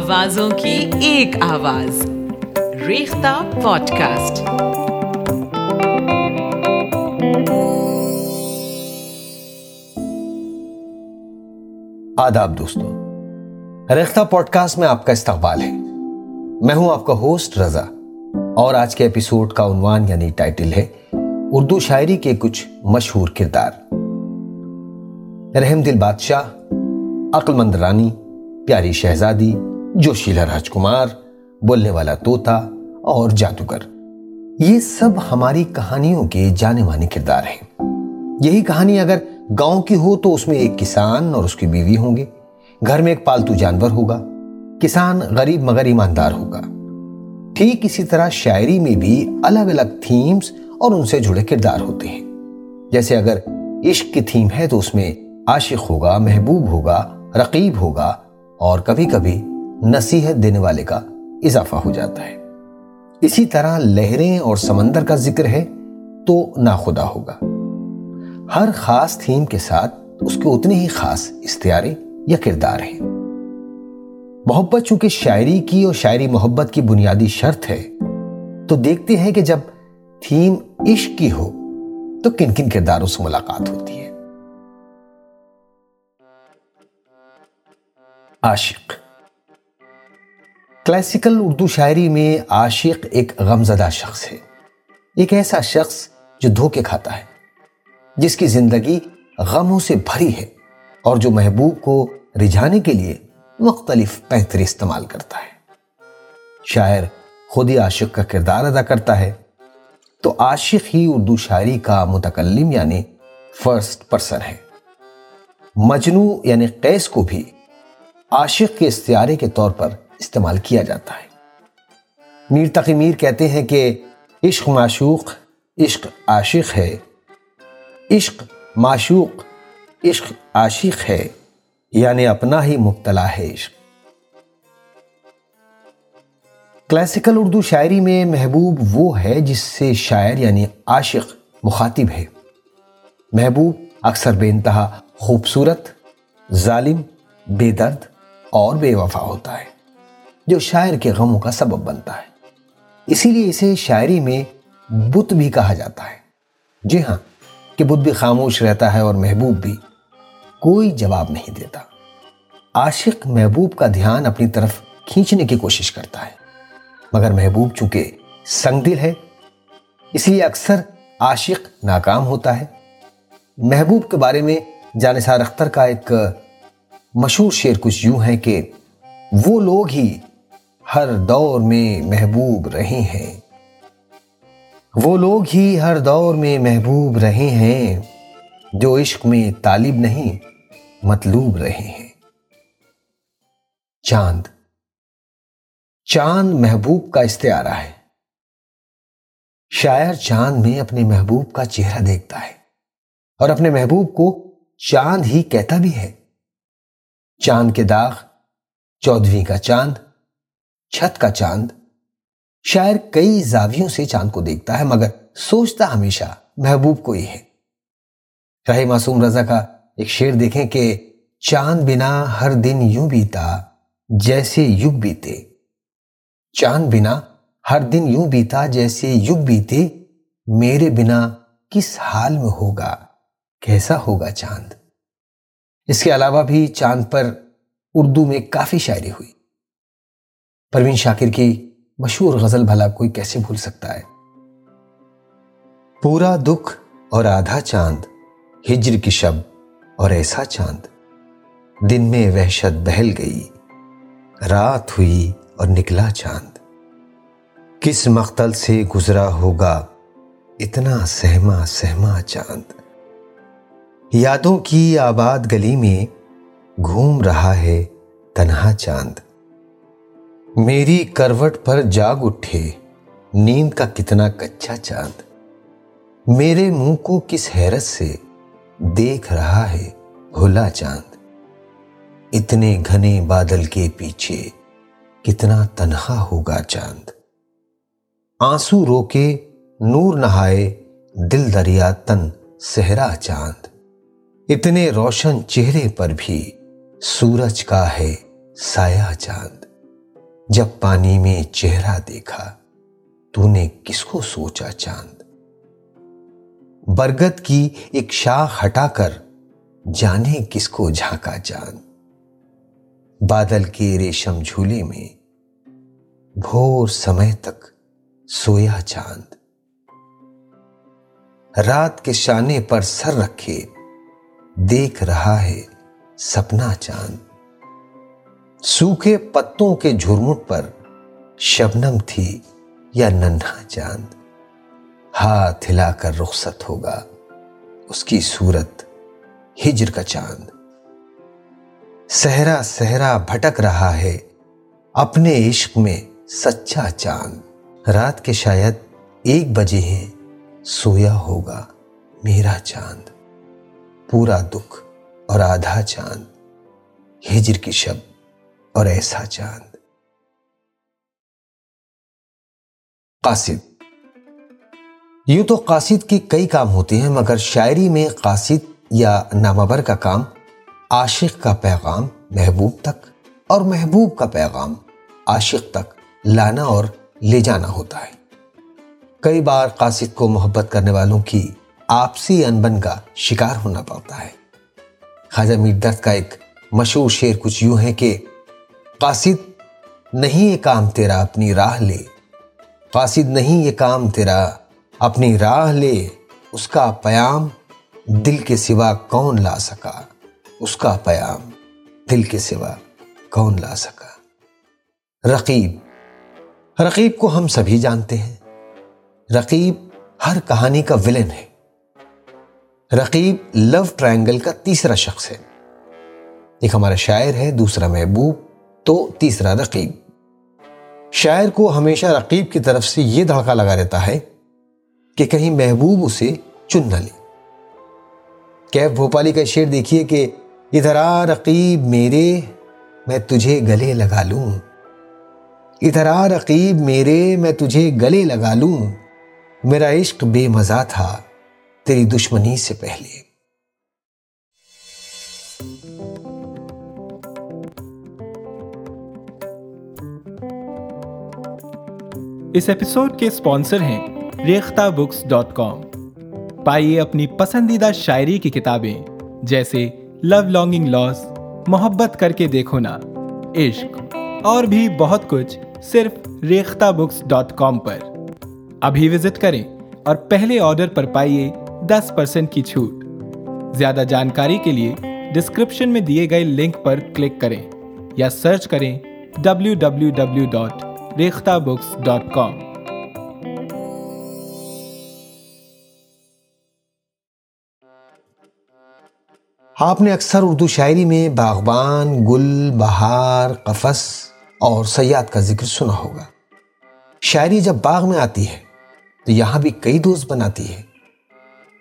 آوازوں کی ایک آواز۔ ریختہ پوڈ کاسٹ آداب دوستو، ریختہ پوڈ کاسٹ میں آپ کا استقبال ہے۔ میں ہوں آپ کا ہوسٹ رضا۔ اور آج کے ایپیسوڈ کا عنوان یعنی ٹائٹل ہے، اردو شاعری کے کچھ مشہور کردار۔ رحم دل بادشاہ عقل مند رانی، پیاری شہزادی جوشیلا راج کمار بولنے والا توتا اور جادوگر۔ یہ سب ہماری کہانیوں کے جانے مانے کردار ہیں۔ یہی کہانی اگر گاؤں کی ہو تو اس میں ایک کسان اور اس کی بیوی ہوں گے گھر میں ایک پالتو جانور ہوگا۔ کسان غریب مگر ایماندار ہوگا۔ ٹھیک اسی طرح شاعری میں بھی الگ الگ تھیمز اور ان سے جڑے کردار ہوتے ہیں۔ جیسے اگر عشق کی تھیم ہے تو اس میں عاشق ہوگا، محبوب ہوگا، رقیب ہوگا اور کبھی کبھی نصیحت دینے والے کا اضافہ ہو جاتا ہے۔ اسی طرح لہریں اور سمندر کا ذکر ہے تو ناخدا ہوگا۔ ہر خاص تھیم کے ساتھ اس کے اتنے ہی خاص استعارے یا کردار ہیں۔ محبت چونکہ شاعری کی اور شاعری محبت کی بنیادی شرط ہے، تو دیکھتے ہیں کہ جب تھیم عشق کی ہو تو کن کن کرداروں سے ملاقات ہوتی ہے۔ عاشق کلاسیکل اردو شاعری میں عاشق ایک غمزدہ شخص ہے۔ ایک ایسا شخص جو دھوکے کھاتا ہے، جس کی زندگی غموں سے بھری ہے اور جو محبوب کو رجھانے کے لیے مختلف پینتر استعمال کرتا ہے۔ شاعر خود ہی عاشق کا کردار ادا کرتا ہے۔ تو عاشق ہی اردو شاعری کا متکلم یعنی فرسٹ پرسن ہے۔ مجنو یعنی قیس کو بھی عاشق کے استعارے کے طور پر استعمال کیا جاتا ہے۔ میر تقی میر کہتے ہیں کہ عشق معشوق، عشق عاشق ہے۔ عشق معشوق، عشق عاشق ہے یعنی اپنا ہی مبتلا ہے عشق۔ کلاسیکل اردو شاعری میں محبوب وہ ہے جس سے شاعر یعنی عاشق مخاطب ہے۔ محبوب اکثر بے انتہا، خوبصورت، ظالم، بے درد اور بے وفا ہوتا ہے۔ جو شاعر کے غموں کا سبب بنتا ہے۔ اسی لیے اسے شاعری میں بت بھی کہا جاتا ہے۔ جی ہاں کہ بت بھی خاموش رہتا ہے اور محبوب بھی کوئی جواب نہیں دیتا۔ عاشق محبوب کا دھیان اپنی طرف کھینچنے کی کوشش کرتا ہے۔ مگر محبوب چونکہ سنگ دل ہے، اس لیے اکثر عاشق ناکام ہوتا ہے۔ محبوب کے بارے میں جانسار اختر کا ایک مشہور شعر کچھ یوں ہے کہ وہ لوگ ہی ہر دور میں محبوب رہے ہیں۔ وہ لوگ ہی ہر دور میں محبوب رہے ہیں، جو عشق میں طالب نہیں، مطلوب رہے ہیں۔ چاند۔ چاند محبوب کا استعارہ ہے۔ شاعر چاند میں اپنے محبوب کا چہرہ دیکھتا ہے اور اپنے محبوب کو چاند ہی کہتا بھی ہے۔ چاند کے داغ چودویں کا چاند۔ چھت کا چاند۔ شاعر کئی زاویوں سے چاند کو دیکھتا ہے، مگر سوچتا ہمیشہ محبوب کو ہی ہے۔ رہے معصوم رضا کا ایک شعر دیکھیں کہ چاند بنا ہر دن یوں بیتا جیسے یگ بیتے۔ چاند بنا ہر دن یوں بیتا جیسے یگ بیتے، میرے بنا کس حال میں ہوگا، کیسا ہوگا چاند۔ اس کے علاوہ بھی چاند پر اردو میں کافی شاعری ہوئی۔ پروین شاکر کی مشہور غزل بھلا کوئی کیسے بھول سکتا ہے؟ پورا دکھ اور آدھا چاند، ہجر کی شب اور ایسا چاند۔ دن میں وحشت بہل گئی، رات ہوئی اور نکلا چاند۔ کس مختل سے گزرا ہوگا اتنا سہما سہما چاند۔ یادوں کی آباد گلی میں گھوم رہا ہے تنہا چاند۔ میری کروٹ پر جاگ اٹھے۔ نیند کا کتنا کچا چاند۔ میرے منہ کو کس حیرت سے دیکھ رہا ہے ہلا چاند۔ اتنے گھنے بادل کے پیچھے کتنا تنہا ہوگا چاند۔ آنسو رو کے نور نہائے دل دریا تن سہرا چاند۔ اتنے روشن چہرے پر بھی سورج کا ہے سایہ چاند۔ جب پانی میں چہرہ دیکھا، تو نے کس کو سوچا چاند؟ برگد کی ایک شاخ ہٹا کر جانے کس کو جھانکا چاند بادل کے ریشم جھولے میں بھور سمے تک سویا چاند۔ رات کے شانے پر سر رکھے دیکھ رہا ہے سپنا چاند۔ سوکھے پتوں کے جھرمٹ پر شبنم تھی یا ننھا چاند۔ ہاتھ ہلا کر رخصت ہوگا اس کی صورت ہجر کا چاند۔ سہرا سہرا بھٹک رہا ہے اپنے عشق میں سچا چاند۔ رات کے شاید ایک بجے ہیں، سویا ہوگا میرا چاند۔ پورا دکھ اور آدھا چاند۔ ہجر کی شب۔ اور ایسا چاند۔ قاصد۔ یوں تو قاصد کے کئی کام ہوتے ہیں، مگر شاعری میں قاصد یا نامبر کا کام، عاشق کا پیغام محبوب تک، اور محبوب کا پیغام عاشق تک لانا اور لے جانا ہوتا ہے۔ کئی بار قاصد کو محبت کرنے والوں کی آپسی انبن کا شکار ہونا پڑتا ہے۔ خواجہ میر درد کا ایک مشہور شعر کچھ یوں ہے کہ قاصد نہیں یہ کام تیرا اپنی راہ لے۔ قاصد نہیں یہ کام تیرا اپنی راہ لے۔ اس کا پیام دل کے سوا کون لا سکا؟ اس کا پیام دل کے سوا کون لا سکا؟ رقیب رقیب کو ہم سبھی جانتے ہیں۔ رقیب ہر کہانی کا ولن ہے۔ رقیب لو ٹرائنگل کا تیسرا شخص ہے۔ ایک ہمارا شاعر ہے، دوسرا محبوب۔ تو تیسرا رقیب۔ شاعر کو ہمیشہ رقیب کی طرف سے یہ دھڑکا لگا رہتا ہے کہ کہیں محبوب اسے چن نہ لے۔ کیف بھوپالی کا شعر دیکھیے کہ ادھر آ رقیب میرے، میں تجھے گلے لگا لوں۔ ادھر آ رقیب میرے، میں تجھے گلے لگا لوں۔ میرا عشق بے مزہ تھا، تیری دشمنی سے پہلے۔ اس ایپیسوڈ کے اسپانسر ہیں ریختہ بکس ڈاٹ کام پائیے اپنی پسندیدہ شاعری کی کتابیں، جیسے لو لانگنگ لاس محبت کر کے دیکھو نا، عشق، اور بھی بہت کچھ صرف ریختہ بکس ڈاٹ کام پر۔ ابھی وزٹ کریں اور پہلے آرڈر پر پائیے دس پرسنٹ کی چھوٹ۔ زیادہ جانکاری کے لیے ڈسکرپشن میں دیے گئے لنک پر کلک کریں یا سرچ کریں W W W dot Rekhta books dot com آپ نے اکثر اردو شاعری میں باغبان، گل، بہار، قفس اور سیاد کا ذکر سنا ہوگا۔ شاعری جب باغ میں آتی ہے تو یہاں بھی کئی دوست بناتی ہے۔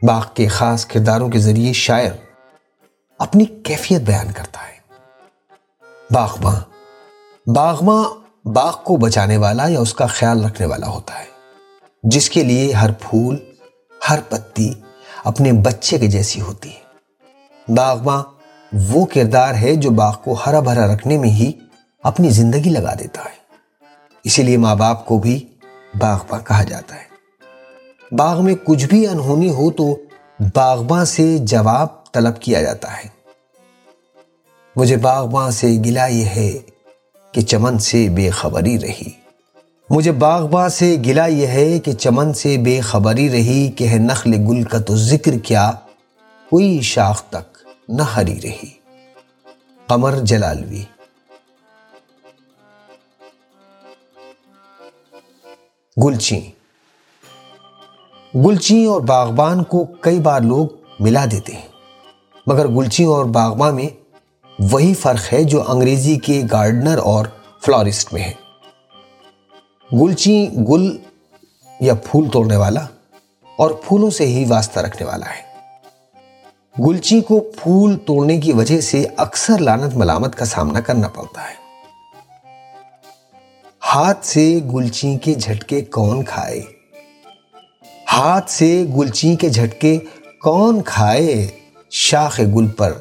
باغ کے خاص کرداروں کے ذریعے شاعر اپنی کیفیت بیان کرتا ہے۔ باغباں باغباں باغ کو بچانے والا یا اس کا خیال رکھنے والا ہوتا ہے، جس کے لیے ہر پھول، ہر پتی اپنے بچے کے جیسی ہوتی ہے۔ باغباں وہ کردار ہے جو باغ کو ہرا بھرا رکھنے میں ہی اپنی زندگی لگا دیتا ہے۔ اسی لیے ماں باپ کو بھی باغباں کہا جاتا ہے۔ باغ میں کچھ بھی انہونی ہو تو باغباں سے جواب طلب کیا جاتا ہے۔ مجھے باغباں سے گلا یہ ہے کہ چمن سے بے خبری رہی۔ مجھے باغباں سے گلا یہ ہے کہ چمن سے بے خبری رہی، کہ ہے نخل گل کا تو ذکر کیا، کوئی شاخ تک نہ ہری رہی۔ قمر جلالوی۔ گلچی گلچی اور باغبان کو کئی بار لوگ ملا دیتے ہیں، مگر گلچی اور باغبان میں وہی فرق ہے جو انگریزی کے گارڈنر اور فلورسٹ میں ہے۔ گلچی گل یا پھول توڑنے والا اور پھولوں سے ہی واسطہ رکھنے والا ہے۔ گلچی کو پھول توڑنے کی وجہ سے اکثر لانت ملامت کا سامنا کرنا پڑتا ہے۔ ہاتھ سے گلچی کے جھٹکے کون کھائے؟ ہاتھ سے گلچی کے جھٹکے کون کھائے؟ شاخ گل پر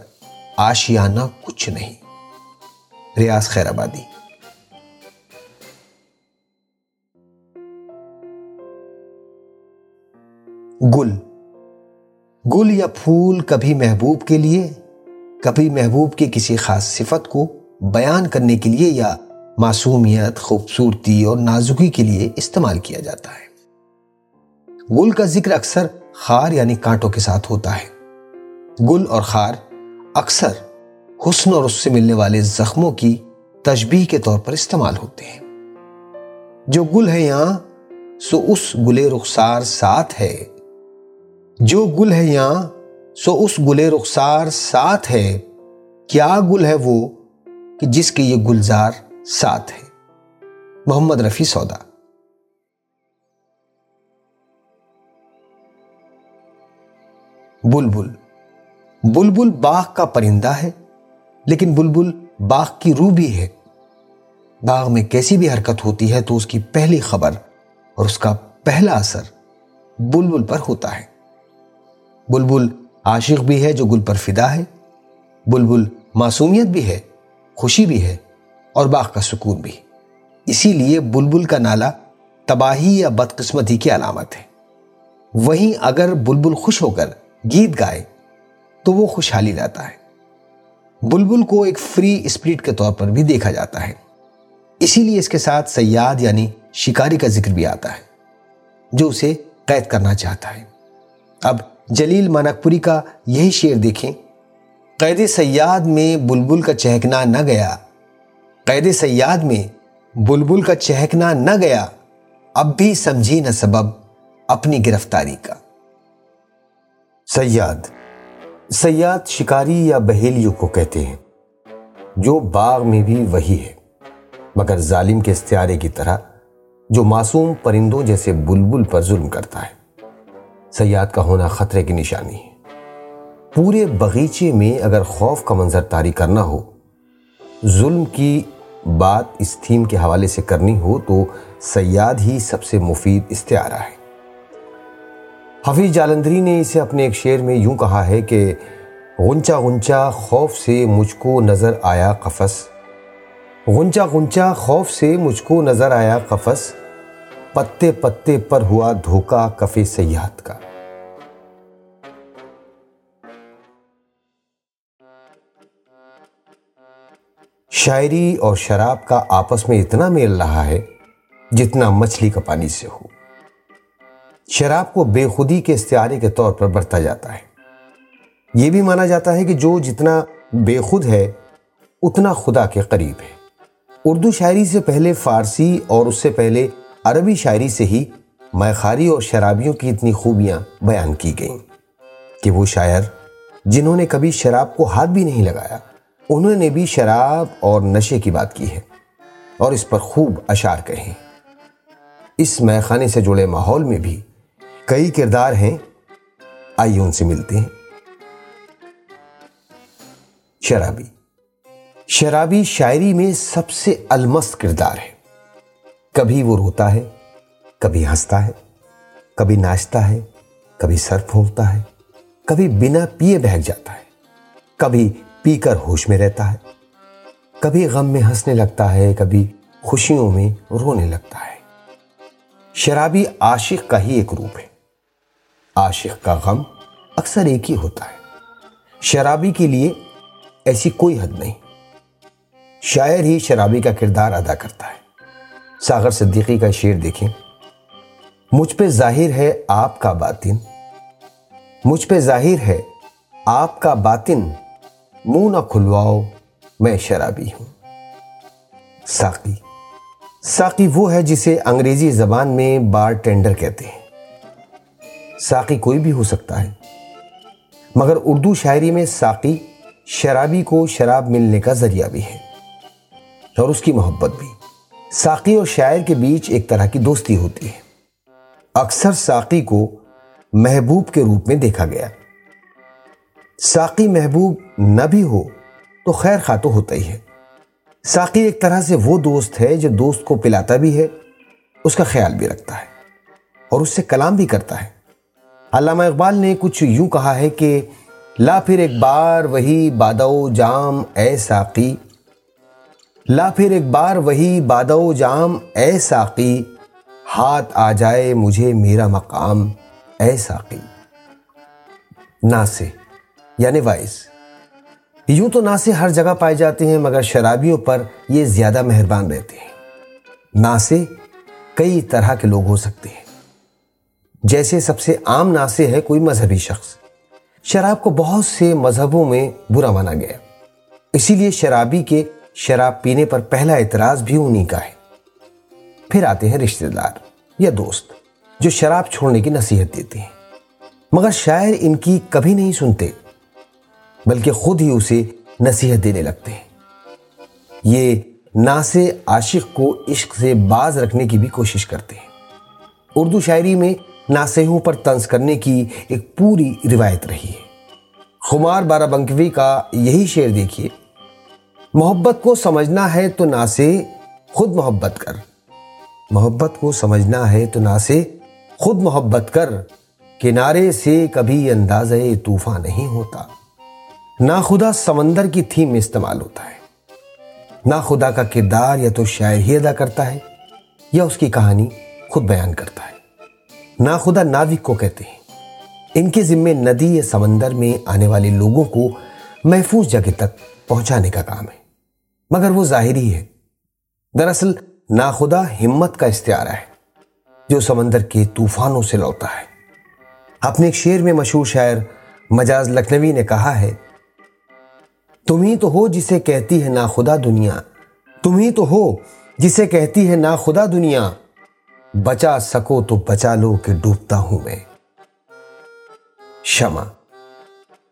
آشیانہ کچھ نہیں۔ ریاض خیر آبادی۔ گل۔ گل یا پھول کبھی محبوب کے لیے، کبھی محبوب کی کسی خاص صفت کو بیان کرنے کے لیے یا معصومیت، خوبصورتی اور نازکی کے لیے استعمال کیا جاتا ہے۔ گل کا ذکر اکثر خار یعنی کانٹوں کے ساتھ ہوتا ہے۔ گل اور خار اکثر حسن اور اس سے ملنے والے زخموں کی تشبیح کے طور پر استعمال ہوتے ہیں۔ جو گل ہے یہاں، سو اس گلے رخسار ساتھ ہے۔ جو گل ہے یہاں، سو اس گلے رخسار ساتھ ہے۔ کیا گل ہے وہ کہ جس کے یہ گلزار ساتھ ہے؟ محمد رفیع سودا۔ بلبل۔ بلبل باغ کا پرندہ ہے، لیکن بلبل باغ کی روح بھی ہے۔ باغ میں کیسی بھی حرکت ہوتی ہے تو اس کی پہلی خبر اور اس کا پہلا اثر بلبل پر ہوتا ہے۔ بلبل عاشق بھی ہے جو گل پر فدا ہے۔ بلبل معصومیت بھی ہے، خوشی بھی ہے اور باغ کا سکون بھی۔ اسی لیے بلبل کا نالا تباہی یا بدقسمتی کی علامت ہے۔ وہیں اگر بلبل خوش ہو کر گیت گائے تو وہ خوشحالی لاتا ہے۔ بلبل کو ایک فری اسپرٹ کے طور پر بھی دیکھا جاتا ہے۔ اسی لیے اس کے ساتھ سیاد یعنی شکاری کا ذکر بھی آتا ہے، جو اسے قید کرنا چاہتا ہے۔ اب جلیل مانک پوری کا یہی شعر دیکھیں۔ قید سیاد میں بلبل کا چہکنا نہ گیا۔ قید سیاد میں بلبل کا چہکنا نہ گیا۔ اب بھی سمجھی نہ سبب اپنی گرفتاری کا۔ سیاد سیاد شکاری یا بہیلیوں کو کہتے ہیں، جو باغ میں بھی وہی ہے، مگر ظالم کے استعارے کی طرح، جو معصوم پرندوں جیسے بلبل پر ظلم کرتا ہے۔ سیاد کا ہونا خطرے کی نشانی ہے۔ پورے بغیچے میں اگر خوف کا منظر تاری کرنا ہو، ظلم کی بات اس تھیم کے حوالے سے کرنی ہو، تو سیاد ہی سب سے مفید استعارہ ہے۔ حفیظ جالندری نے اسے اپنے ایک شعر میں یوں کہا ہے کہ غنچا غنچا خوف سے مجھ کو نظر آیا قفس۔ غنچا غنچا خوف سے مجھ کو نظر آیا قفس۔ پتے پتے پر ہوا دھوکا کفے سیاحت کا۔ شاعری اور شراب کا آپس میں اتنا میل رہا ہے جتنا مچھلی کا پانی سے ہو۔ شراب کو بے خودی کے استعارے کے طور پر برتا جاتا ہے۔ یہ بھی مانا جاتا ہے کہ جو جتنا بے خود ہے، اتنا خدا کے قریب ہے۔ اردو شاعری سے پہلے فارسی اور اس سے پہلے عربی شاعری سے ہی میخاری اور شرابیوں کی اتنی خوبیاں بیان کی گئیں کہ وہ شاعر جنہوں نے کبھی شراب کو ہاتھ بھی نہیں لگایا، انہوں نے بھی شراب اور نشے کی بات کی ہے اور اس پر خوب اشار کہیں۔ اس میخانے سے جڑے ماحول میں بھی کئی کردار ہیں۔ آئیے ان سے ملتے ہیں۔ شرابی۔ شرابی شاعری میں سب سے المست کردار ہے۔ کبھی وہ روتا ہے، کبھی ہنستا ہے، کبھی ناچتا ہے، کبھی سر پھونکتا ہے، کبھی بنا پیے بہک جاتا ہے، کبھی پی کر ہوش میں رہتا ہے، کبھی غم میں ہنسنے لگتا ہے، کبھی خوشیوں میں رونے لگتا ہے۔ شرابی عاشق کا ہی ایک روپ ہے۔ عاشق کا غم اکثر ایک ہی ہوتا ہے۔ شرابی کے لیے ایسی کوئی حد نہیں۔ شاعر ہی شرابی کا کردار ادا کرتا ہے۔ ساغر صدیقی کا شعر دیکھیں۔ مجھ پہ ظاہر ہے آپ کا باطن۔ مجھ پہ ظاہر ہے آپ کا باطن۔ منہ نہ کھلواؤ، میں شرابی ہوں۔ ساقی۔ ساقی وہ ہے جسے انگریزی زبان میں بار ٹینڈر کہتے ہیں۔ ساقی کوئی بھی ہو سکتا ہے۔ مگر اردو شاعری میں ساقی شرابی کو شراب ملنے کا ذریعہ بھی ہے اور اس کی محبت بھی۔ ساقی اور شاعر کے بیچ ایک طرح کی دوستی ہوتی ہے۔ اکثر ساقی کو محبوب کے روپ میں دیکھا گیا۔ ساقی محبوب نہ بھی ہو تو خیر خواہ تو ہوتا ہی ہے۔ ساقی ایک طرح سے وہ دوست ہے جو دوست کو پلاتا بھی ہے، اس کا خیال بھی رکھتا ہے اور اس سے کلام بھی کرتا ہے۔ علامہ اقبال نے کچھ یوں کہا ہے کہ لا پھر ایک بار وہی بادو جام اے ساقی۔ لا پھر ایک بار وہی بادو جام اے ساقی۔ ہاتھ آ جائے مجھے میرا مقام اے ساقی۔ ناسے یعنی وائس۔ یوں تو ناسے ہر جگہ پائے جاتے ہیں، مگر شرابیوں پر یہ زیادہ مہربان رہتے ہیں۔ ناسے کئی طرح کے لوگ ہو سکتے ہیں۔ جیسے سب سے عام ناسے ہے کوئی مذہبی شخص۔ شراب کو بہت سے مذہبوں میں برا مانا گیا۔ اسی لیے شرابی کے شراب پینے پر پہلا اعتراض بھی انہی کا ہے۔ پھر آتے ہیں رشتہ دار یا دوست جو شراب چھوڑنے کی نصیحت دیتے ہیں۔ مگر شاعر ان کی کبھی نہیں سنتے، بلکہ خود ہی اسے نصیحت دینے لگتے ہیں۔ یہ ناسے عاشق کو عشق سے باز رکھنے کی بھی کوشش کرتے ہیں۔ اردو شاعری میں ناسحوں پر طنز کرنے کی ایک پوری روایت رہی ہے۔ خمار بارہ بنکوی کا یہی شعر دیکھیے۔ محبت کو سمجھنا ہے تو ناسے خود محبت کر۔ محبت کو سمجھنا ہے تو ناسے خود محبت کر۔ کنارے سے کبھی اندازہ طوفان نہیں ہوتا۔ نا خدا سمندر کی تھیم میں استعمال ہوتا ہے۔ نا خدا کا کردار یا تو شاعر ہی ادا کرتا ہے یا اس کی کہانی خود بیان کرتا ہے۔ نا خدا ناوک کو کہتے ہیں۔ ان کے ذمے ندی یا سمندر میں آنے والے لوگوں کو محفوظ جگہ تک پہنچانے کا کام ہے۔ مگر وہ ظاہری ہے۔ دراصل نا خدا ہمت کا استعارہ ہے، جو سمندر کے طوفانوں سے لوٹا ہے۔ اپنے ایک شعر میں مشہور شاعر مجاز لکھنوی نے کہا ہے، تم ہی تو ہو جسے کہتی ہے نا خدا دنیا۔ تم ہی تو ہو جسے کہتی ہے نا خدا دنیا۔ بچا سکو تو بچا لو کہ ڈوبتا ہوں میں۔ شما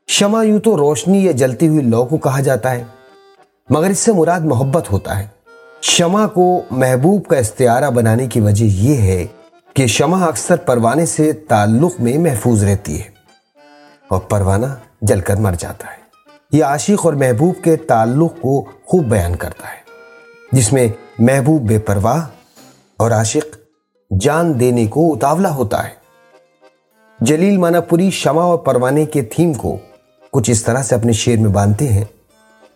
شما یوں تو روشنی یا جلتی ہوئی لو کو کہا جاتا ہے، مگر اس سے مراد محبت ہوتا ہے۔ شما کو محبوب کا استعارہ بنانے کی وجہ یہ ہے کہ شمع اکثر پروانے سے تعلق میں محفوظ رہتی ہے اور پروانہ جل کر مر جاتا ہے۔ یہ عاشق اور محبوب کے تعلق کو خوب بیان کرتا ہے، جس میں محبوب بے پرواہ اور عاشق جان دینے کو اتاولا ہوتا ہے۔ جلیل مانا پوری شمع اور پروانے کے تھیم کو کچھ اس طرح سے اپنے شعر میں باندھتے ہیں۔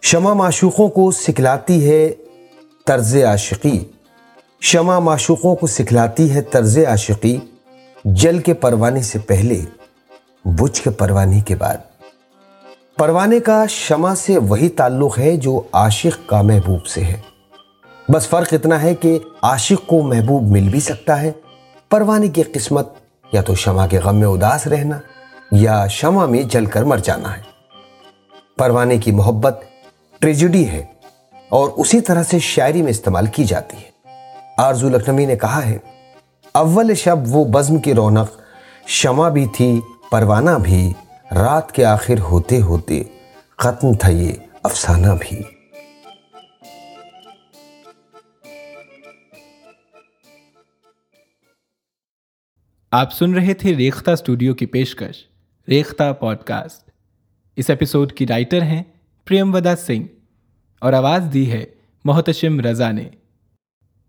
شمع معشوقوں کو سکھلاتی ہے طرز عاشقی۔ شمع معشوقوں کو سکھلاتی ہے طرز عاشقی۔ جل کے پروانے سے پہلے بجھ کے پروانے کے بعد۔ پروانے کا شمع سے وہی تعلق ہے جو عاشق کا محبوب سے ہے۔ بس فرق اتنا ہے کہ عاشق کو محبوب مل بھی سکتا ہے۔ پروانے کی قسمت، یا تو شمع کے غم میں اداس رہنا، یا شمع میں جل کر مر جانا ہے۔ پروانے کی محبت ٹریجڈی ہے اور اسی طرح سے شاعری میں استعمال کی جاتی ہے۔ آرزو لکھنوی نے کہا ہے، اول شب وہ بزم کی رونق، شمع بھی تھی، پروانہ بھی، رات کے آخر ہوتے ہوتے، ختم تھا یہ افسانہ بھی۔ آپ سن رہے تھے ریختہ اسٹوڈیو کی پیشکش، ریختہ پوڈ کاسٹ اس ایپیسوڈ کی رائٹر ہیں پریم ودا سنگھ اور آواز دی ہے محتشم رضا نے۔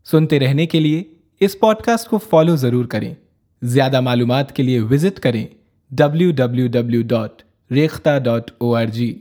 سنتے رہنے کے لیے اس پوڈ کاسٹ کو فالو ضرور کریں۔ زیادہ معلومات کے لیے وزٹ کریں۔ W W W dot Rekhta dot O R G